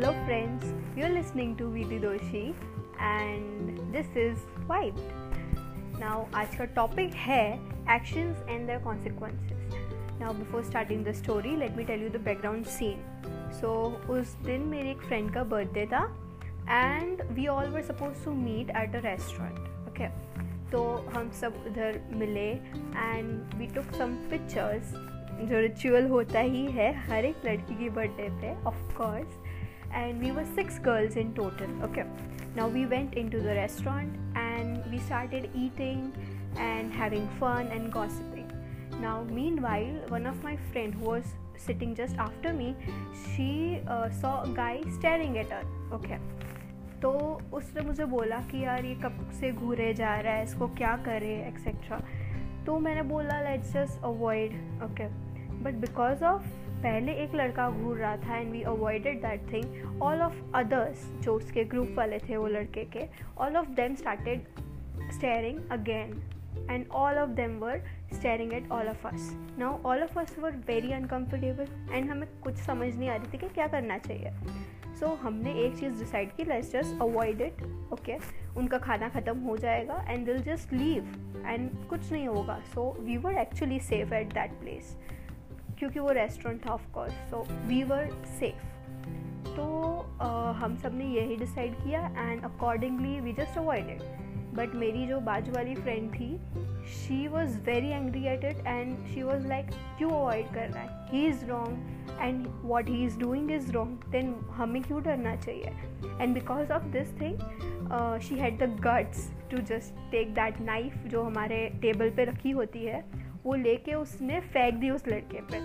Hello friends you are listening to Vidhi Doshi and this is vibe now आज का topic है actions and the consequences now before starting the story let me tell you the background scene so उस दिन मेरे एक friend का birthday था and we all were suppose to meet at a restaurant okay तो हम सब उधर मिले and we took some pictures जो रिचुअल होता ही है हर एक लड़की की बर्थडे पे of course and we were six girls in total. Okay, now we went into the restaurant and we started eating and having fun and gossiping. Now, meanwhile, one of my friend who was sitting just after me, she uh, saw a guy staring at her. Okay. तो उसने मुझे बोला कि यार ये कब से घूरे जा रहा है इसको क्या करे एक्सेट्रा तो मैंने बोला let's just avoid okay but because of पहले एक लड़का घूर रहा था and we avoided that thing all of others जो उसके ग्रुप वाले थे वो लड़के के all of them started staring again and all of them were staring at all of us now all of us were very uncomfortable and हमें कुछ समझ नहीं आ रही थी कि क्या करना चाहिए. सो so, हमने एक चीज़ डिसाइड की let's just avoid it okay उनका खाना ख़त्म हो जाएगा and they'll just leave and कुछ नहीं होगा. So we were actually safe at that place क्योंकि वो रेस्टोरेंट था of course so we were safe तो uh, हम सबने यही डिसाइड किया and accordingly we just avoided but मेरी जो बाजू वाली फ्रेंड थी she was very angry at it and she was like क्यों अवॉइड कर रहा है? He is wrong and what he is doing is wrong then हमें क्यों डरना चाहिए? And because of this thing she had the guts to just take that knife जो हमारे टेबल पे रखी होती है वो लेके उसने फेंक दी उस लड़के पे।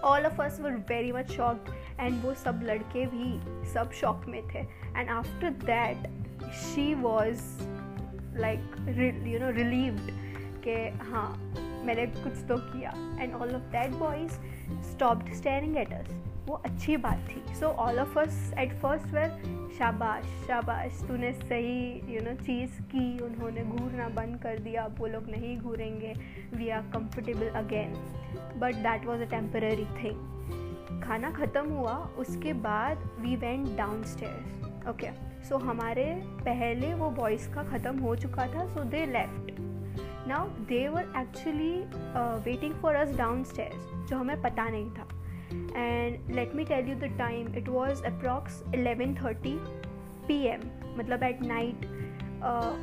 All of us were very much shocked and वो सब लड़के भी सब शॉक में थे। And after that she was like you know relieved कि हाँ मैंने कुछ तो किया। And all of that boys stopped staring at us वो अच्छी बात थी। So all of us at first were शाबाश शाबाश। तूने सही यू नो चीज़ की। उन्होंने घूरना बंद कर दिया। अब वो लोग नहीं घूरेंगे। We are comfortable again but that was a temporary thing खाना ख़त्म हुआ। उसके बाद we went downstairs okay so हमारे पहले वो बॉयज़ का ख़त्म हो चुका था। So they left now they were actually waiting for us downstairs जो हमें पता नहीं था। And let me tell you the time it was approx eleven thirty P M मतलब एट नाइट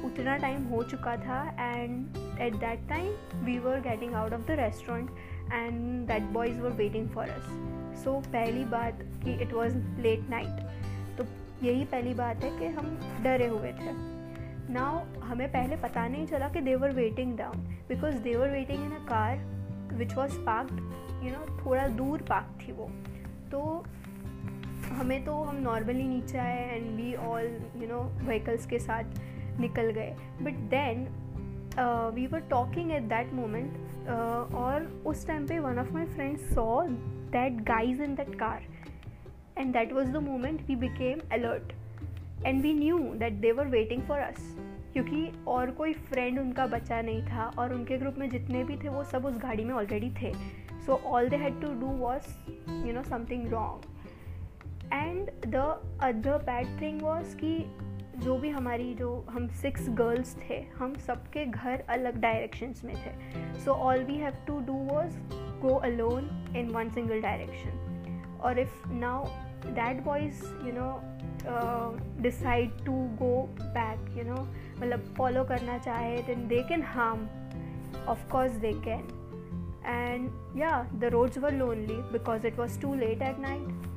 उतना टाइम हो चुका था and at that time we were getting out of the restaurant and that boys were waiting for us so पहली बात कि it was late night तो यही पहली बात है कि हम डरे हुए थे। नाउ हमें पहले पता नहीं चला कि they were waiting down because they were waiting in a car which was parked you know थोड़ा दूर पार्क थी वो। तो हमें तो हम नॉर्मली नीचे आए and we all you know vehicles के साथ निकल गए। But then we were talking at that moment और उस टाइम पे one of my friends saw that guys in that car and that was the moment we became alert and we knew that they were waiting for us क्योंकि और कोई friend उनका बचा नहीं था, और उनके ग्रुप में जितने भी थे, वो सब उस गाड़ी में ऑलरेडी थे। So, all they had to do was, you know, something wrong. And the other bad thing was कि जो भी हमारी जो, हम सिक्स गर्ल्स थे, हम सबके घर अलग डायरेक्शंस में थे. So all we have to do was go alone in one single direction और if now that boys you know decide to go back you know मतलब फॉलो करना चाहे then they can harm of course they can and yeah the roads were lonely because it was too late at night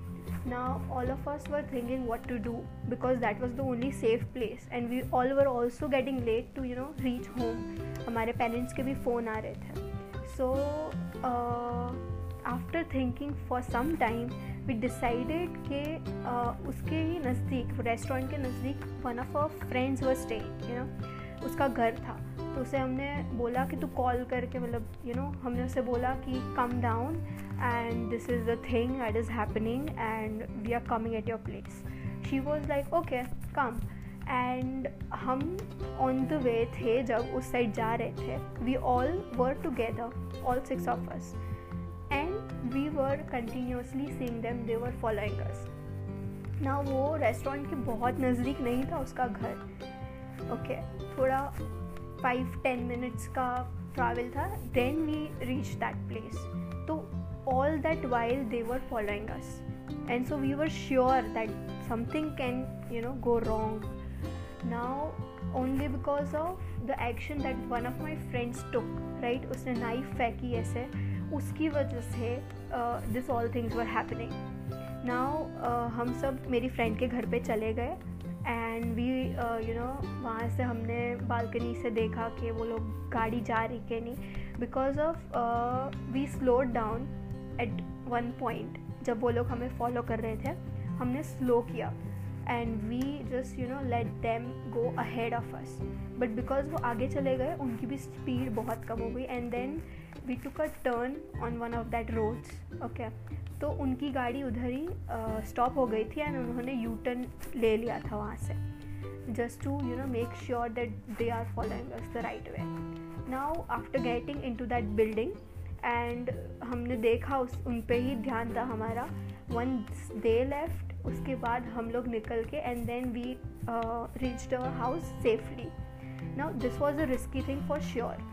now all of us were thinking what to do because that was the only safe place and we all were also getting late to you know reach home हमारे parents के भी phone आ रहे थे so after thinking for some time we decided कि uh, उसके ही नज़दीक रेस्टोरेंट के नज़दीक one of our friends were stay you know उसका घर था तो उसे हमने बोला कि तू कॉल करके मतलब यू नो हमने उसे बोला कि come down and this is the thing that is happening and we are coming at your place she was like okay come and हम ऑन द वे थे जब उस साइड जा रहे थे. We all were together all six of us and we were continuously seeing them they were following us ना वो restaurant के बहुत नज़दीक नहीं था उसका घर. ओके okay, थोड़ा फाइव टेन मिनट्स का ट्रैवल था then we reach that place तो all that while they were following us and so we were sure that something can you know go wrong now only because of the action that one of my friends took right उसने knife फेंकी ऐसे। उसकी वजह से this all things were happening now हम सब मेरी friend के घर पे चले गए। एंड वी यू नो वहाँ से हमने बालकनी से देखा कि वो लोग गाड़ी जा रही कि नहीं। Because of we slowed down at one point जब वो लोग हमें फॉलो कर रहे थे, हमने स्लो किया। And we just you know let them go ahead of us but because वो आगे चले गए, उनकी भी स्पीड बहुत कम हो गई। And then we took a turn on one of that roads okay तो उनकी गाड़ी उधर ही स्टॉप uh, हो गई थी एंड उन्होंने यू टर्न ले लिया था वहाँ से। Just to you know make sure that they are following us the right way now after getting in to that building and हमने देखा उस उन पर ही ध्यान था हमारा। वन दे लेफ़्ट उसके बाद हम लोग निकल के and then we reach our house safely now this was a risky thing for sure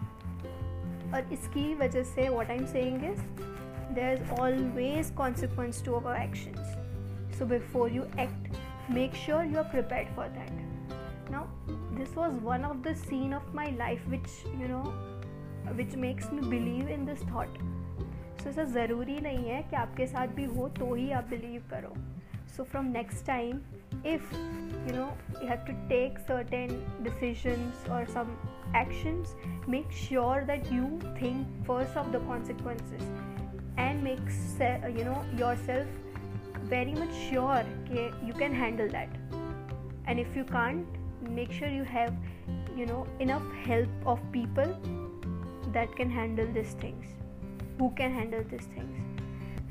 और इसकी वजह से what I am saying there is always consequence to our action so before you act make sure you are prepare for that now this was one of the scene of my life which you know which makes me believe in this thought so ऐसा ज़रूरी नहीं है कि आपके साथ भी हो तो ही आप बिलीव करो. So from next time if you know you have to take certain decisions or some actions make sure that you think first of the consequences and make se- you know yourself very much sure that you can handle that. And if you can't make sure you have you know enough help of people that can handle these things who can handle these things.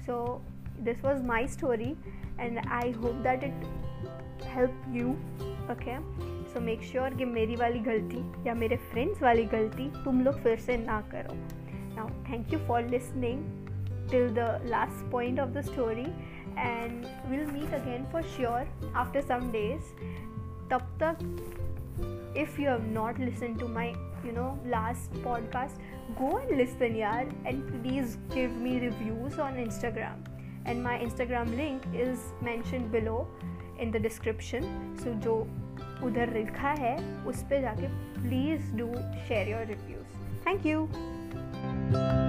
So this was my story and i hope that it helped you okay so make sure कि मेरी वाली गलती या मेरे friends वाली गलती तुम लोग फिर से ना करो now thank you for listening till the last point of the story and will meet again for sure after some days तब तक if you have not listen to my you know last podcast go and listen yaar and please give me reviews on instagram and my Instagram link is mention below in the description so जो उधर लिखा है, उस पर जाके please do share your reviews thank you Thank you.